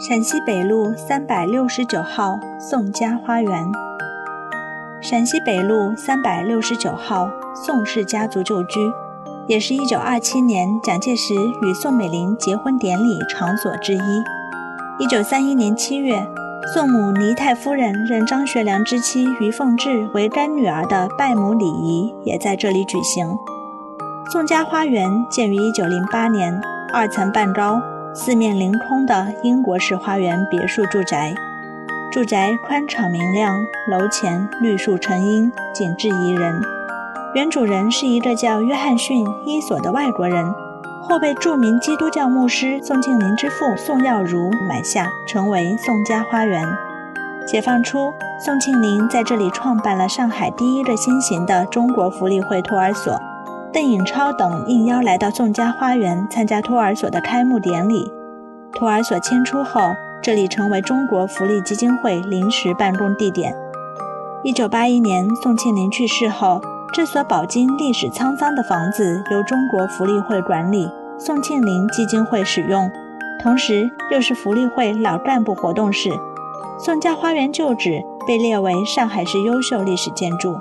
陕西北路三百六十九号宋家花园。陕西北路三百六十九号宋氏家族旧居，也是一九二七年蒋介石与宋美龄结婚典礼场所之一。一九三一年七月，宋母倪太夫人认张学良之妻于凤至为干女儿的拜母礼仪也在这里举行。宋家花园建于一九零八年，二层半高。四面临空的英国式花园别墅住宅，住宅宽敞明亮，楼前绿树成荫，景致宜人。原主人是一个叫约翰逊·伊索的外国人，后被著名基督教牧师宋庆龄之父宋耀如买下，成为宋家花园。解放初，宋庆龄在这里创办了上海第一个新型的中国福利会托儿所。邓颖超等应邀来到宋家花园参加托儿所的开幕典礼。托儿所迁出后，这里成为中国福利基金会临时办公地点。一九八一年，宋庆龄去世后，这所饱经历史沧桑的房子由中国福利会管理，宋庆龄基金会使用，同时又是福利会老干部活动室。宋家花园旧址被列为上海市优秀历史建筑。